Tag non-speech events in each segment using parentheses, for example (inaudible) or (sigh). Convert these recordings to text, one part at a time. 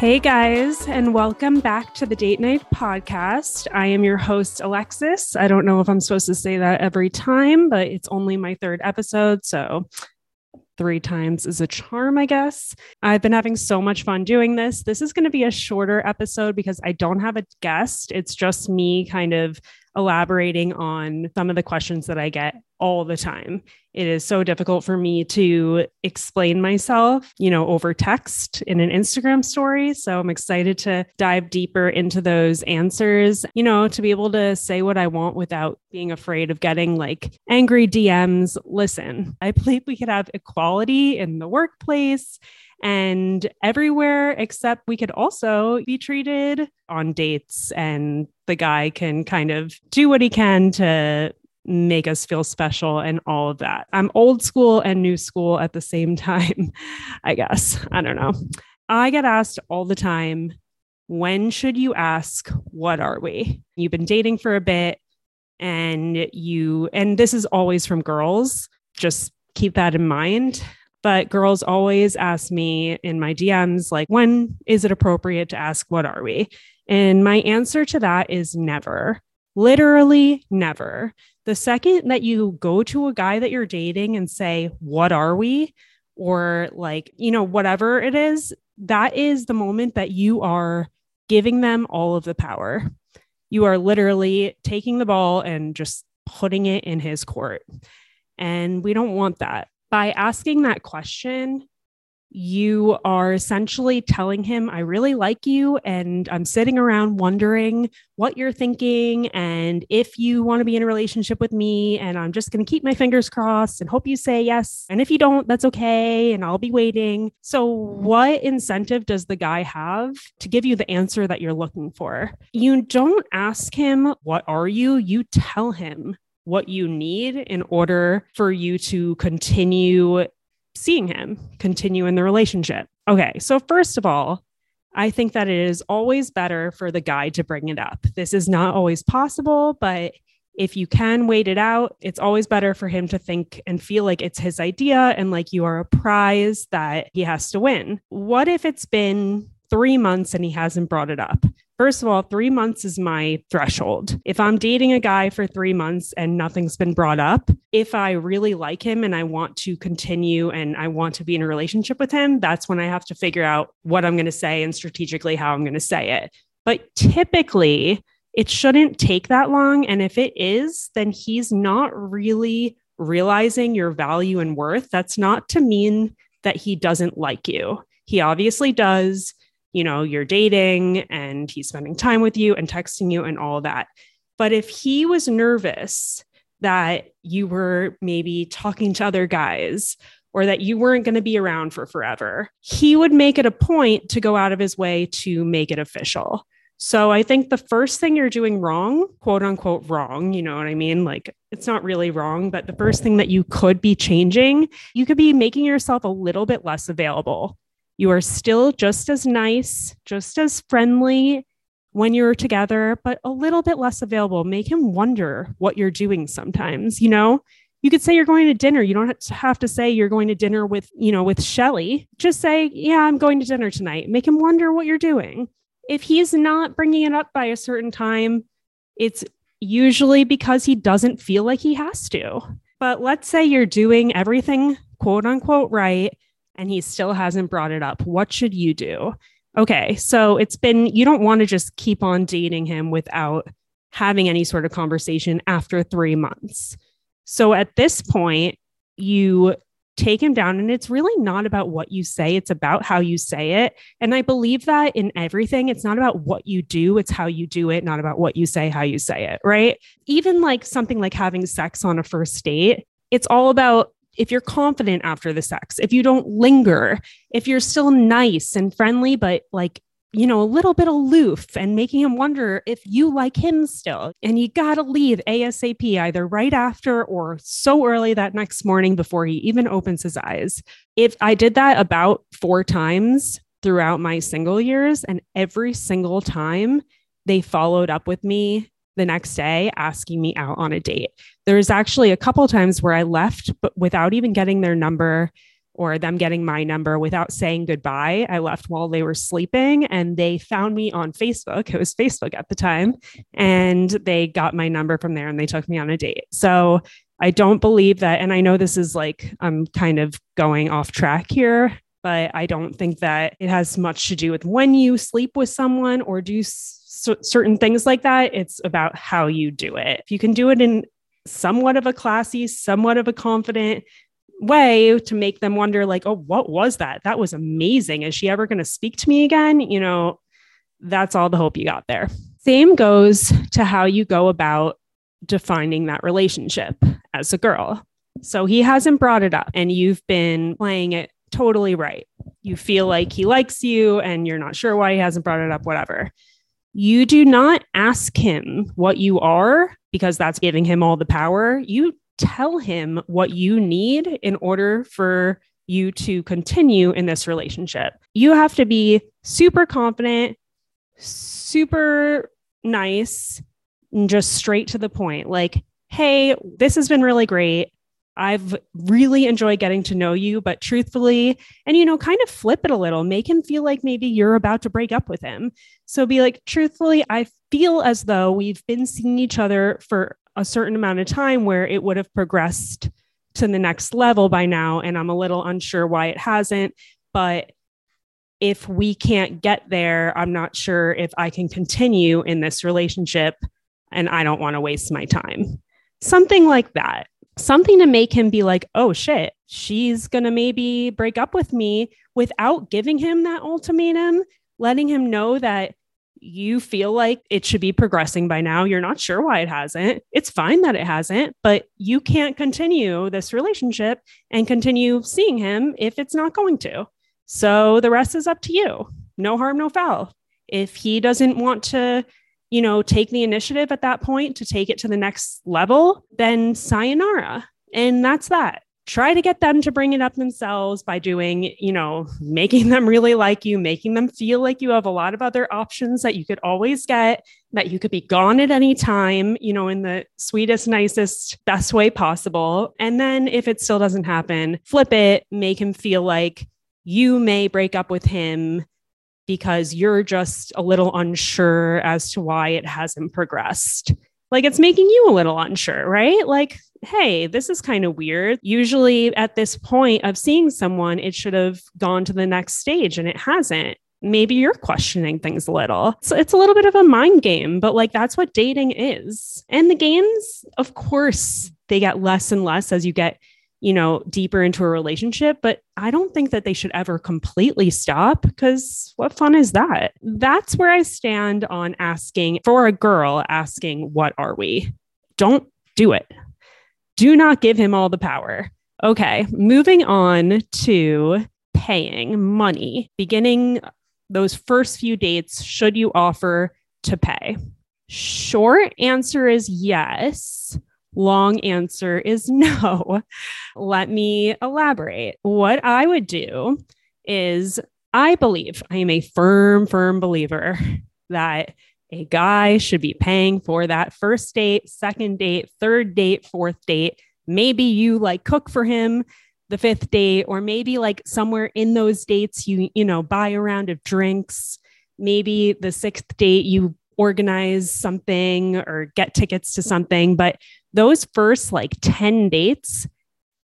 Hey guys, and welcome back to the DATENITE Podcast. I am your host, Alexis. I don't know if I'm supposed to say that every time, but it's only my third episode. So three times is a charm, I guess. I've been having so much fun doing this. This is going to be a shorter episode because I don't have a guest. It's just me kind of elaborating on some of the questions that I get all the time. It is so difficult for me to explain myself, you know, over text in an Instagram story. So I'm excited to dive deeper into those answers, you know, to be able to say what I want without being afraid of getting like angry DMs. Listen, I believe we could have equality in the workplace and everywhere except we could also be treated on dates and the guy can kind of do what he can to make us feel special and all of that. I'm old school and new school at the same (laughs) time, I guess. I don't know. I get asked all the time, when should you ask, what are we? You've been dating for a bit and you, and this is always from girls, just keep that in mind. But girls always ask me in my DMs, like, when is it appropriate to ask, what are we? And my answer to that is never, literally never. The second that you go to a guy that you're dating and say, what are we? Or like, you know, whatever it is, that is the moment that you are giving them all of the power. You are literally taking the ball and just putting it in his court. And we don't want that by asking that question, you are essentially telling him, I really like you. And I'm sitting around wondering what you're thinking and if you want to be in a relationship with me. And I'm just going to keep my fingers crossed and hope you say yes. And if you don't, that's okay. And I'll be waiting. So, what incentive does the guy have to give you the answer that you're looking for? You don't ask him, What are you? You tell him what you need in order for you to continue seeing him, continue in the relationship. Okay, so first of all, I think that it is always better for the guy to bring it up. This is not always possible, but if you can wait it out, it's always better for him to think and feel like it's his idea and like you are a prize that he has to win. What if it's been three months and he hasn't brought it up? First of all, three months is my threshold. If I'm dating a guy for three months and nothing's been brought up, if I really like him and I want to continue and I want to be in a relationship with him, that's when I have to figure out what I'm going to say and strategically how I'm going to say it. But typically, it shouldn't take that long. And if it is, then he's not really realizing your value and worth. That's not to mean that he doesn't like you. He obviously does you know, you're dating and he's spending time with you and texting you and all that. But if he was nervous that you were maybe talking to other guys or that you weren't going to be around for forever, he would make it a point to go out of his way to make it official. So I think the first thing you're doing wrong, quote unquote wrong, you know what I mean? Like it's not really wrong, but the first thing that you could be changing, you could be making yourself a little bit less available. You are still just as nice, just as friendly when you're together, but a little bit less available. Make him wonder what you're doing sometimes, you know? You could say you're going to dinner. You don't have to say you're going to dinner with, you know, with Shelly. Just say, "Yeah, I'm going to dinner tonight." Make him wonder what you're doing. If he's not bringing it up by a certain time, it's usually because he doesn't feel like he has to. But let's say you're doing everything quote unquote right and he still hasn't brought it up. What should you do? Okay, so it's been, you don't want to just keep on dating him without having any sort of conversation after three months. So at this point, you take him down, and it's really not about what you say, it's about how you say it. And I believe that in everything, it's not about what you do, it's how you do it, not about what you say, how you say it, right? Even like something like having sex on a first date, it's all about if you're confident after the sex, if you don't linger, if you're still nice and friendly, but like, you know, a little bit aloof and making him wonder if you like him still. And you got to leave ASAP either right after or so early that next morning before he even opens his eyes. If I did that about four times throughout my single years, and every single time they followed up with me the next day asking me out on a date. There's actually a couple times where I left but without even getting their number or them getting my number without saying goodbye. I left while they were sleeping and they found me on Facebook. It was Facebook at the time. And they got my number from there and they took me on a date. So I don't believe that. And I know this is like, I'm kind of going off track here, but I don't think that it has much to do with when you sleep with someone or do certain things like that. It's about how you do it. If you can do it in somewhat of a classy, somewhat of a confident, way to make them wonder like oh what was that? That was amazing. Is she ever going to speak to me again? You know that's all the hope you got there. Same goes to how you go about defining that relationship as a girl. So he hasn't brought it up and you've been playing it totally right. You feel like he likes you and you're not sure why he hasn't brought it up whatever you do not ask him what you are because that's giving him all the power. You tell him what you need in order for you to continue in this relationship. You have to be super confident, super nice, and just straight to the point. Like, hey, this has been really great. I've really enjoyed getting to know you, but truthfully, and you know, kind of flip it a little, make him feel like maybe you're about to break up with him. So be like, truthfully, I feel as though we've been seeing each other for a certain amount of time where it would have progressed to the next level by now. And I'm a little unsure why it hasn't. But if we can't get there, I'm not sure if I can continue in this relationship and I don't want to waste my time. Something like that. Something to make him be like, oh shit, she's going to maybe break up with me without giving him that ultimatum, letting him know that you feel like it should be progressing by now. You're not sure why it hasn't. It's fine that it hasn't, but you can't continue this relationship and continue seeing him if it's not going to. So the rest is up to you. No harm, no foul. If he doesn't want to, you know, take the initiative at that point to take it to the next level, then sayonara. And that's that try to get them to bring it up themselves by doing, you know, (laughs) making them really like you, making them feel like you have a lot of other options that you could always get, that you could be gone at any time, you know, in the sweetest, nicest, best way possible. And then if it still doesn't happen, flip it, make him feel like you may break up with him because you're just a little unsure as to why it hasn't progressed. Like it's making you a little unsure, right? Like hey, this is kind of weird. Usually at this point of seeing someone, it should have gone to the next stage and it hasn't. Maybe you're questioning things a little. So it's a little bit of a mind game, but like that's what dating is. And the games, of course, they get less and less as you get, you know, deeper into a relationship. But I don't think that they should ever completely stop because what fun is that? That's where I stand on asking for a girl asking, What are we? Don't do it do not give him all the power. Okay, moving on to paying money. Beginning those first few dates, should you offer to pay? Short answer is yes. Long answer is (laughs) no. Let me elaborate. What I would do is I believe, I am a firm, firm believer that a guy should be paying for that first date, second date, third date, fourth date. Maybe you like cook for him the fifth date, or maybe like somewhere in those dates, you, you know, buy a round of drinks. Maybe the sixth date, you organize something or get tickets to something. But those first like 10 dates,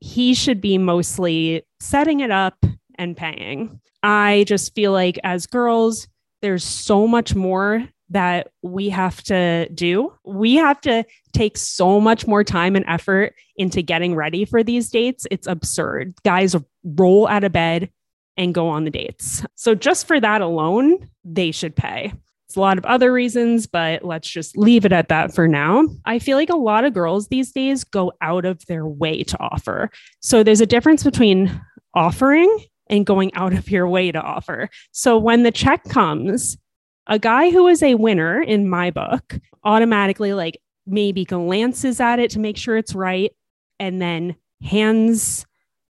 he should be mostly setting it up and paying. I just feel like as girls, there's so much more that we have to do. We have to take so much more time and effort into getting ready for these dates. It's absurd. Guys roll out of bed and go on the dates. So, just for that alone, they should pay. It's a lot of other reasons, but let's just leave it at that for now. I feel like a lot of girls these days go out of their way to offer. So, there's a difference between offering and going out of your way to offer. So, when the check comes, a guy who is a winner in my book automatically like maybe glances at it to make sure it's right and then hands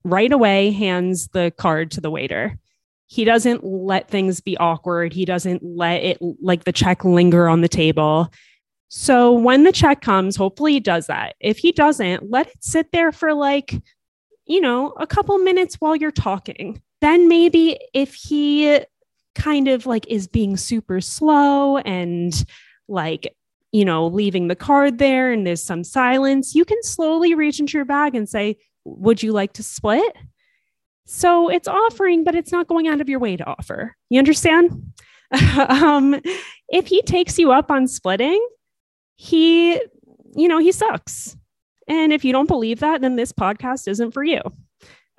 right away hands the card to the waiter he doesn't let things be awkward he doesn't let it like the check linger on the table so when the check comes hopefully he does that if he doesn't let it sit there for like you know, a couple minutes while you're talking. Then maybe if he kind of like is being super slow and like you know, leaving the card there and there's some silence, you can slowly reach into your bag and say, Would you like to split? So it's offering, but it's not going out of your way to offer. You understand? (laughs) um, if he takes you up on splitting, he, you know, he sucks. And if you don't believe that, then this podcast isn't for you.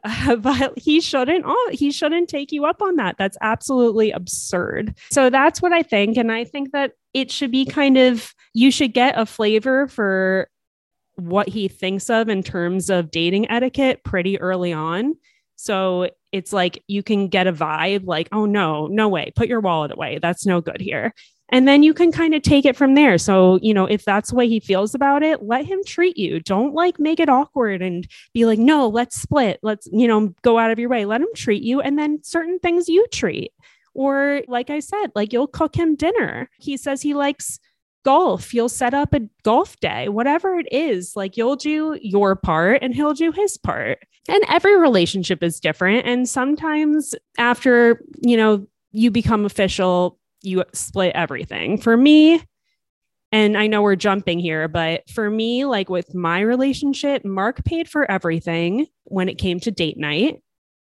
Uh, (laughs) but he shouldn't oh, he shouldn't take you up on that that's absolutely absurd so that's what i think and i think that it should be kind of you should get a flavor for what he thinks of in terms of dating etiquette pretty early on so it's like you can get a vibe like oh no no way put your wallet away that's no good here and then you can kind of take it from there. So, you know, if that's the way he feels about it, let him treat you. Don't like make it awkward and be like, no, let's split. Let's, you know, go out of your way. Let him treat you. And then certain things you treat. Or, like I said, like you'll cook him dinner. He says he likes golf. You'll set up a golf day, whatever it is. Like you'll do your part and he'll do his part. And every relationship is different. And sometimes after, you know, you become official, you split everything. For me, and I know we're jumping here, but for me, like with my relationship, Mark paid for everything when it came to date night.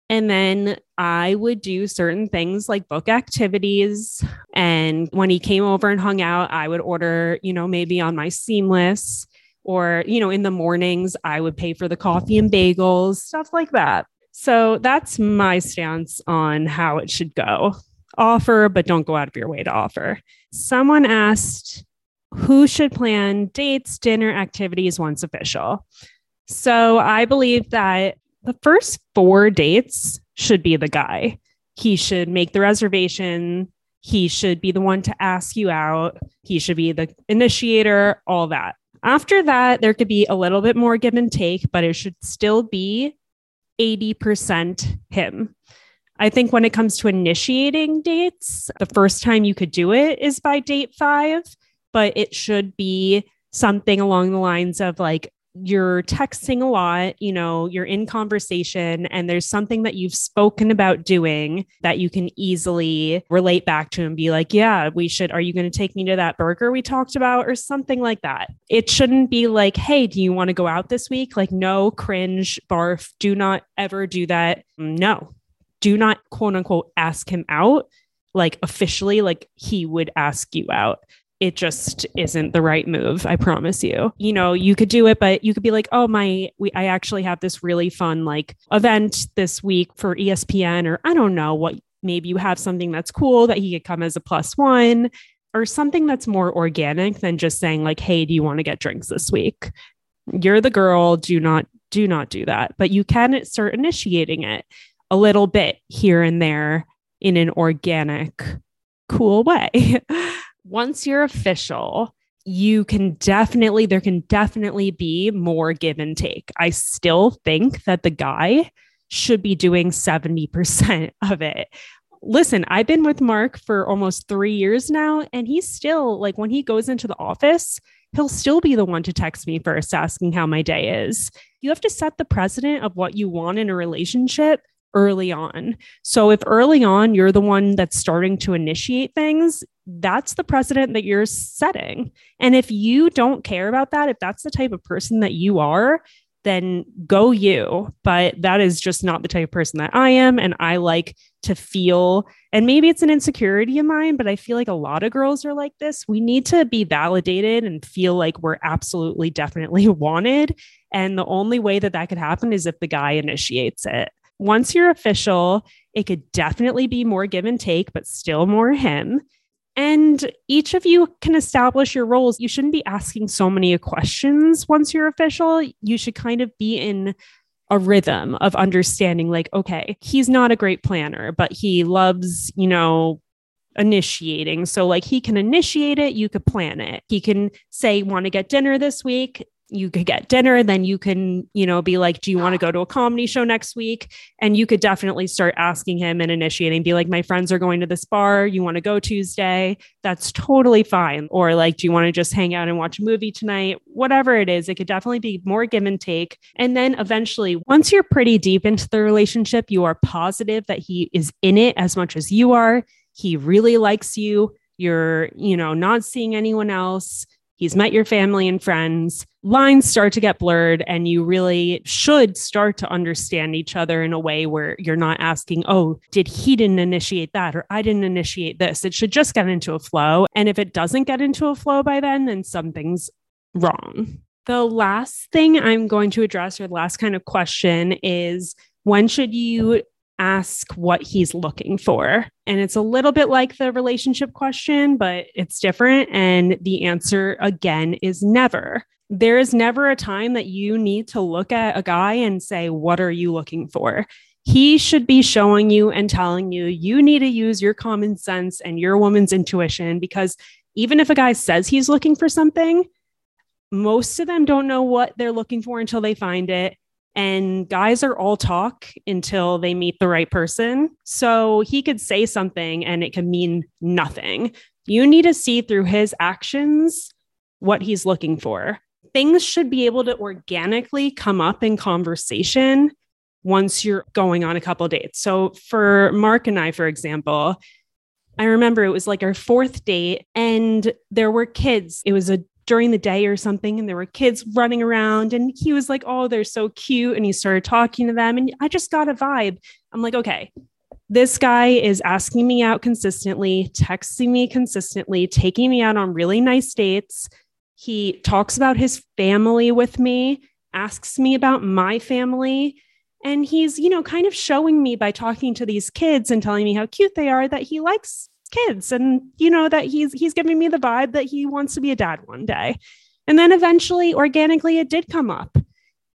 And then I would do certain things like book activities. And when he came over and hung out, I would order, you know, maybe on my seamless or, you know, in the mornings, I would pay for the coffee and bagels, stuff like that. So that's my stance on how it should go offer, but don't go out of your way to offer. Someone asked who should plan dates, dinner activities once official. So I believe that the first four dates should be the guy. He should make the reservation. He should be the one to ask you out. He should be the initiator, all that. After that, there could be a little bit more give and take, but it should still be 80% him. I think when it comes to initiating dates, the first time you could do it is by date five, but it should be something along the lines of like, you're texting a lot, you know, you're in conversation, and there's something that you've spoken about doing that you can easily relate back to and be like, yeah, we should. Are you going to take me to that burger we talked about or something like that? It shouldn't be like, hey, do you want to go out this week? Like, no, cringe, barf, do not ever do that. No, do not quote unquote ask him out like officially like he would ask you out it just isn't the right move i promise you you know you could do it but you could be like oh my we i actually have this really fun like event this week for espn or i don't know what maybe you have something that's cool that he could come as a plus one or something that's more organic than just saying like hey do you want to get drinks this week you're the girl do not do not do that but you can start initiating it a little bit here and there in an organic, cool way. (laughs) Once you're official, you can definitely, there can definitely be more give and take. I still think that the guy should be doing 70% (laughs) of it. Listen, I've been with Mark for almost three years now, and he's still like when he goes into the office, he'll still be the one to text me first asking how my day is. You have to set the precedent of what you want in a relationship early on. So if early on you're the one that's starting to initiate things, that's the precedent that you're setting. And if you don't care about that, if that's the type of person that you are, then go you. But that is just not the type of person that I am. And I like to feel, and maybe it's an insecurity of mine, but I feel like a lot of girls are like this. We need to be validated and feel like we're absolutely, definitely (laughs) wanted. And the only way that that could happen is if the guy initiates it once you're official, it could definitely be more give and take, but still more him. And each of you can establish your roles. You shouldn't be asking so many questions once you're official. You should kind of be in a rhythm of understanding, like, okay, he's not a great planner, but he loves, you know, initiating. So, like, he can initiate it, you could plan it. He can say, want to get dinner this week you could get dinner then you can you know be like do you want to go to a comedy show next week? And you could definitely start asking him and initiating be like my friends are going to this bar you want to go tuesday? That's totally fine. Or like do you want to just hang out and watch a movie tonight? Whatever it is it could definitely be more give and take. And then eventually once you're pretty deep into the relationship you are positive that he is in it as much as you are. He really likes you. You're you know not seeing anyone else he's met your family and friends. Lines start to get blurred, and you really should start to understand each other in a way where you're not asking, Oh, did he didn't initiate that? Or I didn't initiate this. It should just get into a flow. And if it doesn't get into a flow by then, then something's wrong. The last thing I'm going to address, or the last kind of question, is when should you ask what he's looking for. And it's a little bit like the relationship question, but it's different. And the answer, again, is never. There is never a time that you need to look at a guy and say, What are you looking for? He should be showing you and telling you, you need to use your common sense and your woman's intuition because even if a guy says he's looking for something, most of them don't know what they're looking for until they find it and guys are all talk until they meet the right person. So he could say something and it could mean nothing. You need to see through his actions what he's looking for. Things should be able to organically come up in conversation once you're going on a couple dates. So for Mark and I, for example, I remember it was like our fourth date and there were kids. It was a during the day or something and there were kids running around and he was like oh they're so cute and he started talking to them and i just got a vibe. I'm like okay this guy is asking me out consistently texting me consistently taking me out on really nice dates. He talks about his family with me asks me about my family and he's you know kind of showing me by talking to these kids and telling me how cute they are that he likes kids and you know that he's he's giving me the vibe that he wants to be a dad one day. And then eventually organically it did come up.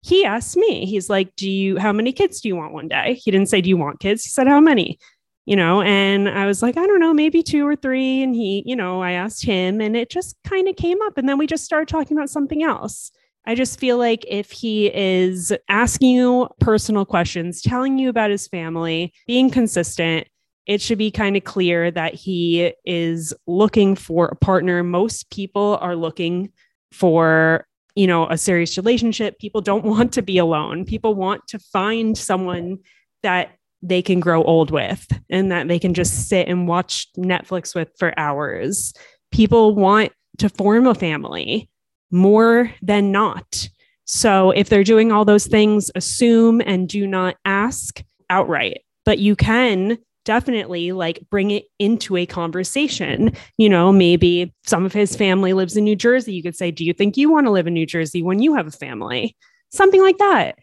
He asked me he's like do you how many kids do you want one day? He didn't say do you want kids? He said how many? You know and i was like i don't know maybe two or three. And he you know i asked him and it just kind of came up. And then we just started talking about something else. I just feel like if he is asking you personal questions, telling you about his family, being consistent, it should be kind of clear that he is looking for a partner. Most people are looking for, you know, a serious relationship. People don't (laughs) want to be alone. People want to find someone that they can grow old with and that they can just sit and watch Netflix with for hours. People want to form a family more than not. So if they're doing all those things, assume and do not ask outright. But you can definitely like bring it into a conversation. You know, maybe some of his family lives in New Jersey. You could say, Do you think you want to live in New Jersey when you have a family? Something like that.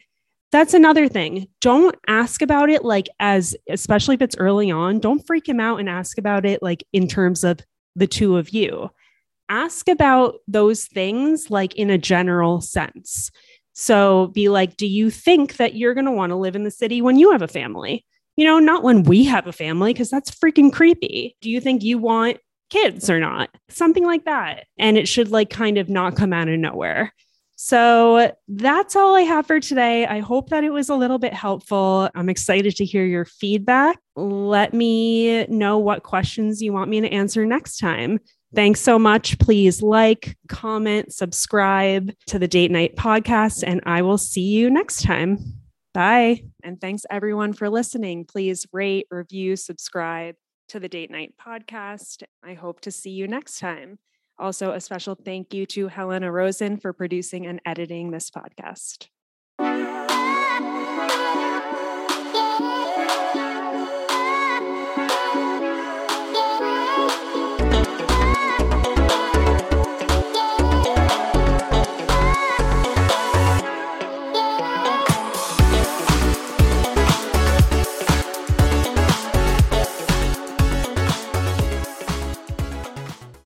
That's another thing. Don't ask about it like as, especially if it's early on, don't freak him out and ask about it like in terms of the two of you. Ask about those things like in a general sense. So be like, do you think that you're going to want to live in the city when you have a family? You know, not when we have a family, because that's freaking creepy. Do you think you want kids or not? Something like that. And it should like kind of not come out of nowhere. So that's all I have for today. I hope that it was a little bit helpful. I'm excited to hear your feedback. Let me know what questions you want me to answer next time. Thanks so much. Please like, comment, subscribe to the DATENITE podcast, and I will see you next time. Bye. And thanks everyone for listening. Please rate, review, subscribe to the DATENITE podcast. I hope to see you next time. Also, a special thank you to Helena Rosen for producing and editing this podcast.